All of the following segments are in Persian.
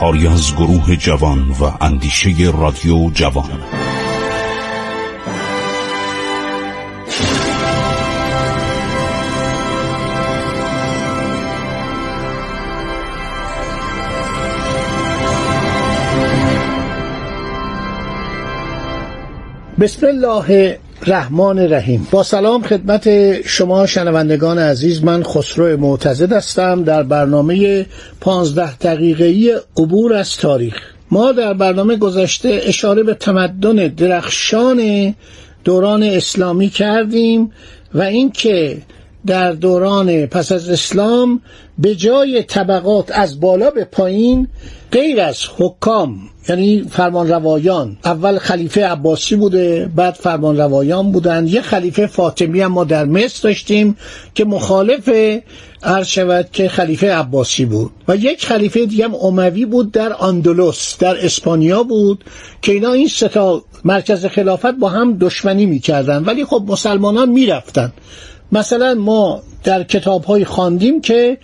کاری از گروه جوان و اندیشه رادیو جوان. بسم الله الرحمن الرحیم با سلام خدمت شما شنوندگان عزیز من خسرو معتزد هستم. در برنامه پانزده دقیقه‌ای عبور از تاریخ. ما در برنامه گذشته اشاره به تمدن درخشان دوران اسلامی کردیم و اینکه در دوران پس از اسلام به جای طبقات از بالا به پایین غیر از حکام یعنی فرمان روایان اول خلیفه عباسی بوده بعد فرمان روایان بودن یه خلیفه فاطمی هم ما در مصر داشتیم که مخالف عرض شود که خلیفه عباسی بود. و یک خلیفه دیگه هم اموی بود در اندلس در اسپانیا بود که اینا این ستا مرکز خلافت با هم دشمنی می‌کردن ولی خب مسلمانان می‌رفتن. مثلا ما در کتاب های خواندیم که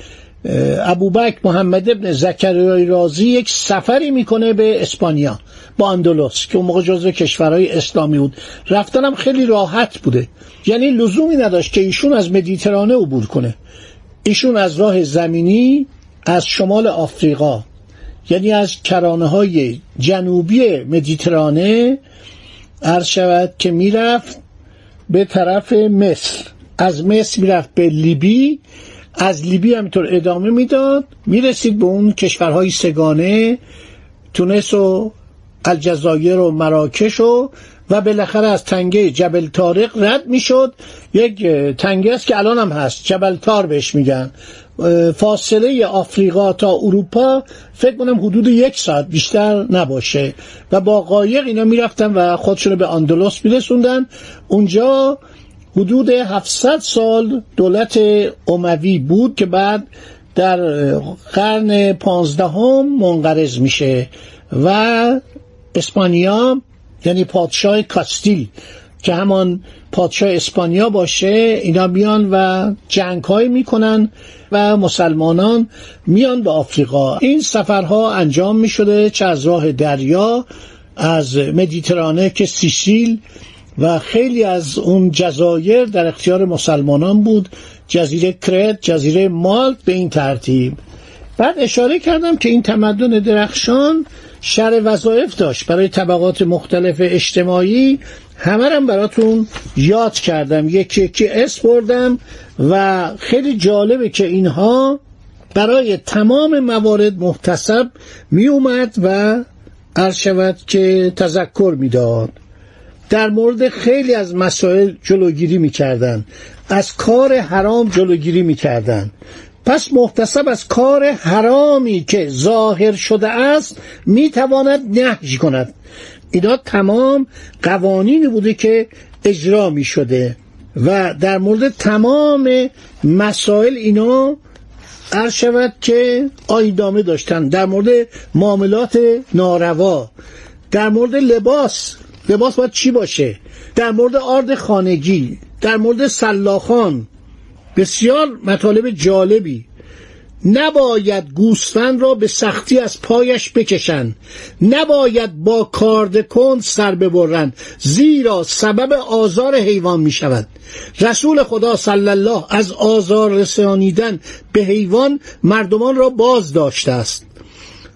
ابوبکر محمد ابن زکریای رازی یک سفری می‌کنه به اسپانیا با اندلس که اون موقع جزو کشورهای اسلامی بود. رفتنم خیلی راحت بوده. یعنی لزومی نداشت که ایشون از مدیترانه عبور کنه. ایشون از راه زمینی از شمال آفریقا یعنی از کرانه های جنوبی مدیترانه عرض شود که می‌رفت به طرف مصر. از مصر می‌رفت به لیبی از لیبی همینطور ادامه می‌داد. می‌رسید به اون کشورهای سگانه تونس و الجزایر و مراکش و و بالاخره از تنگه جبل تارق رد می‌شد. یک تنگه است که الان هم هست. جبل تار بهش میگن. فاصله آفریقا تا اروپا فکر کنم حدود یک ساعت بیشتر نباشه. و با قایق اینا می‌رفتن و خودشون به اندلس میرسوندن. اونجا حدود 700 سال دولت اموی بود که بعد در قرن پانزدهم منقرض میشه و اسپانیا یعنی پادشاه کاستیل که همان پادشاه اسپانیا باشه اینا میان و جنگ های می‌کنن و مسلمانان میان به آفریقا. این سفرها انجام می‌شده چه از راه دریا از مدیترانه که سیسیل و خیلی از اون جزایر در اختیار مسلمانان بود. جزیره کرت جزیره مالت به این ترتیب. بعد اشاره کردم که این تمدن درخشان شر وظایف داشت. برای طبقات مختلف اجتماعی همه رم براتون یاد کردم. یکی یکی اس بردم و خیلی جالبه که اینها برای تمام موارد محتسب می اومد و عرض شود که تذکر می‌داد در مورد خیلی از مسائل جلوگیری می‌کردن. از کار حرام جلوگیری می‌کردن. پس محتسب از کار حرامی که ظاهر شده است می‌تواند نهج کند. اینا تمام قوانینی بوده که اجرا می شده و در مورد تمام مسائل اینا عرض شود که آیدامه داشتن. در مورد معاملات ناروا در مورد لباس لباس باید چی باشه؟ در مورد آرد خانگی در مورد سلاخان. بسیار مطالب جالبی. نباید گوسفند را به سختی از پایش بکشند. نباید با کاردکن سر ببرند. زیرا سبب آزار حیوان می شود. رسول خدا صلی الله از آزار رسانیدن به حیوان مردمان را باز داشته است.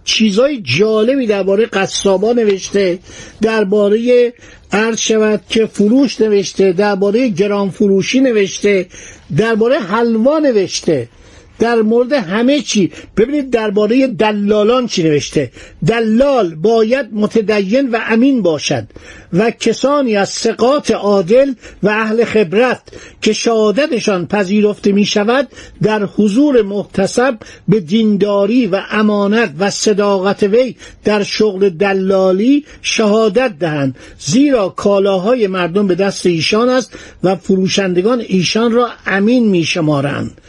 چیزای جالبی درباره قصابا نوشته درباره عرض شود که فروش نوشته درباره گران فروشی نوشته درباره حلوا نوشته. در مورد همه چی. ببینید درباره دلالان چی نوشته؟ دلال باید متدین و امین باشد و کسانی از سقاط عادل و اهل خبرت که شهادتشان پذیرفته می شود در حضور محتسب به دینداری و امانت و صداقت وی در شغل دلالی شهادت دهند. زیرا کالاهای مردم به دست ایشان است و فروشندگان ایشان را امین می شمارند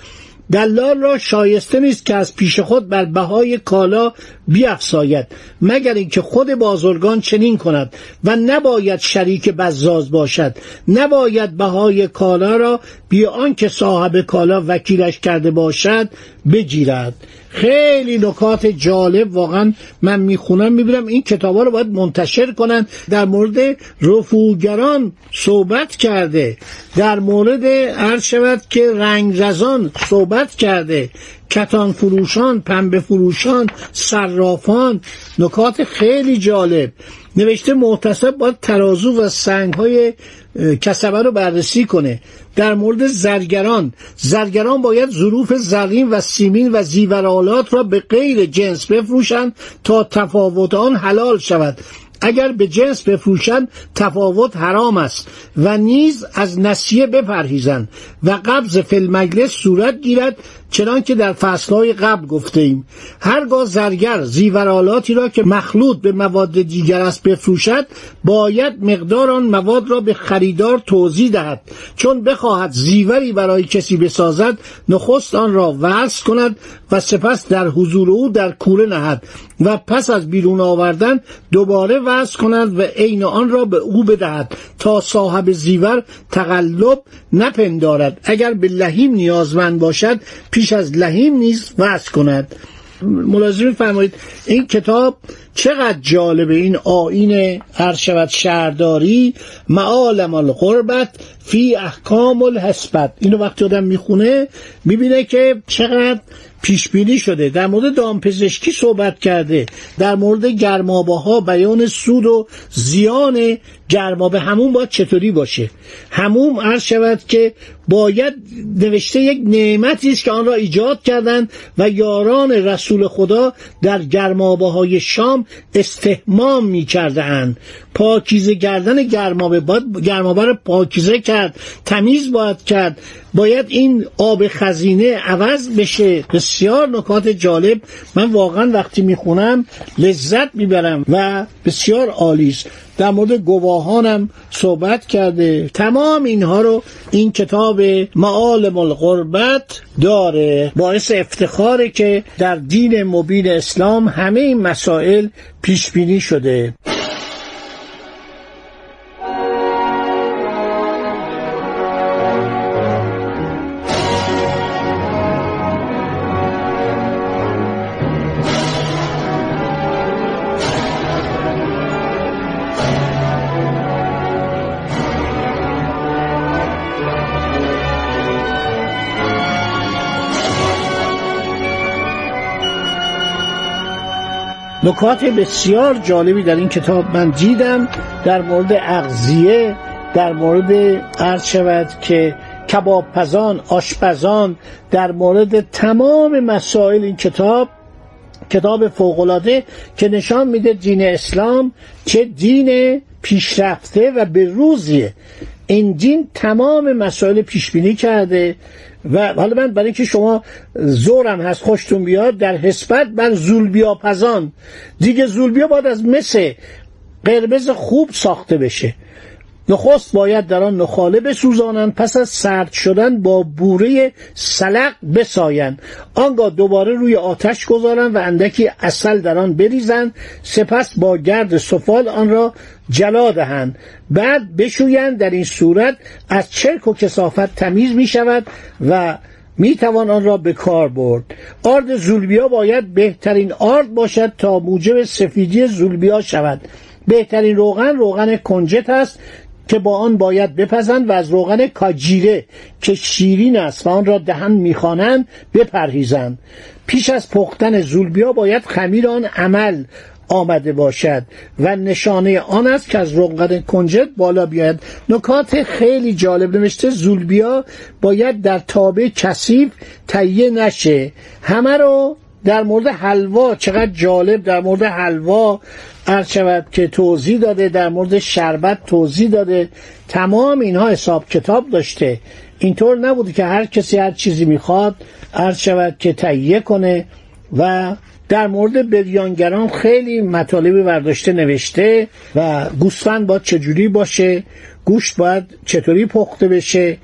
دلال را شایسته نیست که از پیش خود بر بهای کالا بیافزاید مگر اینکه خود بازرگان چنین کند و نباید شریک بزاز باشد. نباید بهای کالا را بی آنکه صاحب کالا وکیلش کرده باشد بگیرد. خیلی نکات جالب واقعا من می‌خونم می‌بینم این کتابا رو باید منتشر کنن. در مورد رفوگران صحبت کرده. در مورد عرض شود که رنگ رزان صحبت کرده. کتان فروشان پنبه فروشان صرافان. نکات خیلی جالب. نوشته محتسب باید ترازو و سنگ های کسبه رو بررسی کنه. در مورد زرگران. زرگران باید ظروف زرین و سیمین و زیورالات را به غیر جنس بفروشند تا تفاوت آن حلال شود. اگر به جنس بفروشند تفاوت حرام است و نیز از نسیه بپرهیزند و قبض فی المجلس صورت گیرد چنان که در فصلهای قبل گفته ایم هرگاه زرگر زیورالاتی را که مخلوط به مواد دیگر است بفروشد باید مقدار آن مواد را به خریدار توضیح دهد. چون بخواهد زیوری برای کسی بسازد نخست آن را وصل کند و سپس در حضور او در کوره نهد و پس از بیرون آوردن دوباره وصل کند و عین آن را به او بدهد تا صاحب زیور تقلب نپندارد. اگر به لحیم نیازمند باشد پیش از لحیم نیز وصل کند. ملاحظه فرمایید این کتاب چقدر جالبه؟ این آین هر شود شهرداری معالم القربت فی احکام الحسبت. اینو وقتی آدم می‌خونه می‌بینه که چقدر پیش بینی شده. در مورد دامپزشکی صحبت کرده. در مورد گرمابه بیان سود و زیان گرمابه همون باید چطوری باشه؟ همون عرض شود که باید نوشته یک نعمتی است که آن را ایجاد کردند و یاران رسول خدا در گرمابه های شام استهمام می کرده پاکیزه کردن گرمابه باید گرمابه رو پاکیزه کرد تمیز باید کرد. باید این آب خزینه عوض بشه. بسیار نکات جالب. من واقعا وقتی می‌خونم لذت می‌برم و بسیار عالی است. در مورد گواهانم صحبت کرده. تمام اینها رو این کتاب معالم القربت داره. باعث افتخاره که در دین مبین اسلام همه این مسائل پیش بینی شده. نکات بسیار جالبی در این کتاب من دیدم در مورد اغذیه در مورد عرض شود که کباب پزان آشپزان در مورد تمام مسائل این کتاب کتاب فوقلاده که نشان میده دین اسلام چه دین پیشرفته و به روزیه این دین تمام مسائل پیش بینی کرده. و حالا من برای اینکه شما زورم هست خوشتون بیاد در حسبت بر زولبیا پزان دیگه زولبیا باید از مثل قرمز خوب ساخته بشه. نخست باید در آن نخاله بسوزانند پس از سرد شدن با بوره سلق بسایند. آنگاه دوباره روی آتش گذارند و اندکی اصل در آن بریزند سپس با گرد سفال آن را جلا دهند. بعد بشویند در این صورت از چرک و کسافت تمیز می شود و می توان آن را به کار برد. آرد زولبیا باید بهترین آرد باشد تا موجب سفیدی زولبیا شود. بهترین روغن روغن کنجت است. که با آن باید بپزند و از روغن کاجیره که شیرین است و آن را دهن می‌خوانند بپرهیزند. پیش از پختن زولبیا باید خمیر آن عمل آمده باشد و نشانه آن است که از روغن کنجد بالا بیاید. نکات خیلی جالب نوشته زولبیا باید در تابه کثیف تهیه نشه. همه رو در مورد حلوا چقدر جالب در مورد حلوا عرض شود که توضیح داده در مورد شربت توضیح داده. تمام اینها حساب کتاب داشته. اینطور نبوده که هر کسی هر چیزی می‌خواد عرض شود که تهیه کنه و در مورد بریانگران خیلی مطالبی برداشته نوشته و گوسفند باید چجوری باشه گوشت باید چطوری پخته بشه.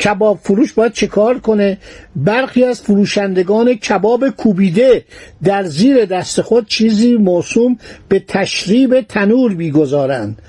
کباب فروش باید کار کنه؟ برخی از فروشندگان کباب کوبیده در زیر دست خود چیزی موسوم به تشریب تنور می‌گذارند.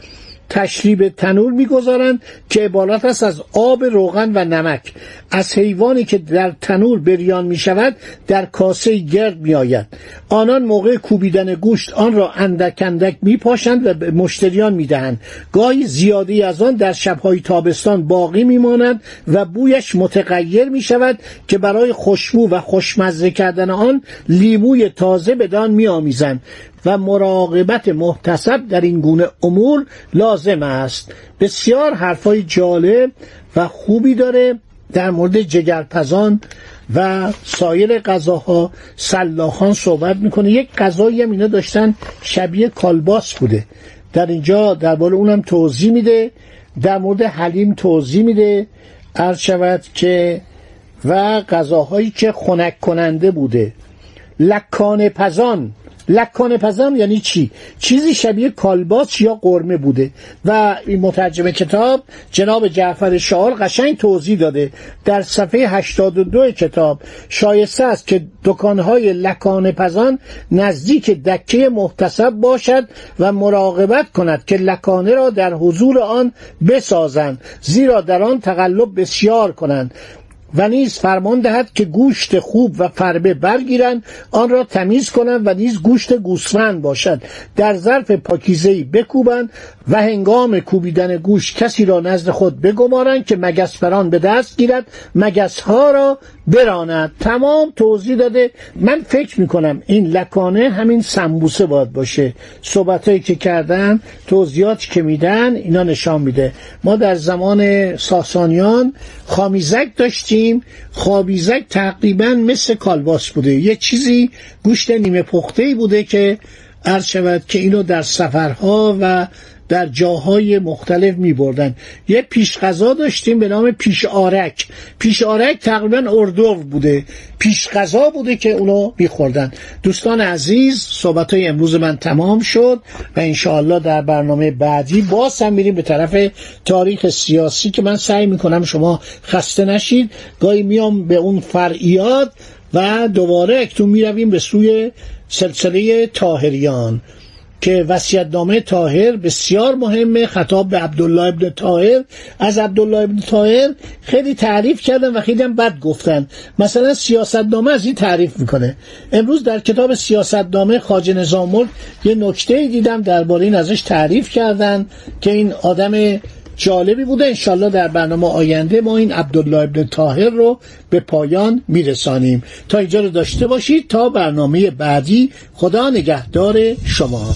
تشریب تنور می‌گذارند که عبارت است از آب روغن و نمک. از حیوانی که در تنور بریان می شود در کاسه گرد می آید آنان موقع کوبیدن گوشت آن را اندک اندک می پاشند و به مشتریان می دهند گاهی زیادی از آن در شبهای تابستان باقی می ماند و بویش متغیر می شود که برای خوشبو و خوشمزه کردن آن لیموی تازه بدان می آمیزند و مراقبت محتسب در این گونه امور لازم است. بسیار حرفای جالب و خوبی داره در مورد جگرپزان و سایر غذاها. سلاخان صحبت می‌کنه. یک غذایی هم اینا داشتن شبیه کالباس بوده. در اینجا درباره اونم توضیح میده. در مورد حلیم توضیح میده. عرض شود که و غذاهایی که خنک کننده بوده. لکان پزان لکان پزم یعنی چی؟ چیزی شبیه کالباس یا قرمه بوده. و این مترجم کتاب جناب جعفر شعال قشنگ توضیح داده. در صفحه 82 کتاب شایسته است که دکانهای لکان پزان نزدیک دکه محتسب باشد و مراقبت کند که لکانه را در حضور آن بسازند زیرا در آن تقلب بسیار کنند. و نیز فرمان دهد که گوشت خوب و فربه برگیرند آن را تمیز کنند و نیز گوشت گوسفند باشد. در ظرف پاکیزهای بکوبند و هنگام کوبیدن گوشت کسی را نزد خود بگمارند که مگس بران به دست گیرد. مگس ها را براند. تمام توضیح داده. من فکر می‌کنم این لکانه همین سمبوسه باید باشه. صحبتهایی که کردن توضیحاتی که میدن اینا نشان میده. ما در زمان ساسانیان خامیزک داشتیم. خابیزک تقریبا مثل کالباس بوده. یه چیزی گوشت نیمه پخته بوده که عرض شود که اینو در سفرها و در جاهای مختلف می بردن یه پیش غذا داشتیم به نام پیش آرک پیش آرک تقریبا اردو بوده. پیش غذا بوده که اونو خوردن دوستان عزیز صحبت های امروز من تمام شد و انشاءالله در برنامه بعدی باز هم میریم به طرف تاریخ سیاسی که من سعی می‌کنم شما خسته نشید. گاهی میام به اون فرعیات و دوباره اکتون می‌رویم به سوی سلسله تاهریان که وصیت‌نامه طاهر بسیار مهمه. خطاب به عبدالله ابن طاهر. از عبدالله ابن طاهر خیلی تعریف کردن و خیلی هم بد گفتن. مثلا سیاستنامه از این تعریف می‌کنه. امروز در کتاب سیاستنامه خواجه نظام یه نکته دیدم درباره این ازش تعریف کردن که این آدم جالبی بوده. انشالله در برنامه آینده ما این عبدالله ابن طاهر رو به پایان میرسانیم. تا اینجا رو داشته باشید. تا برنامه بعدی. خدا نگهدار شما.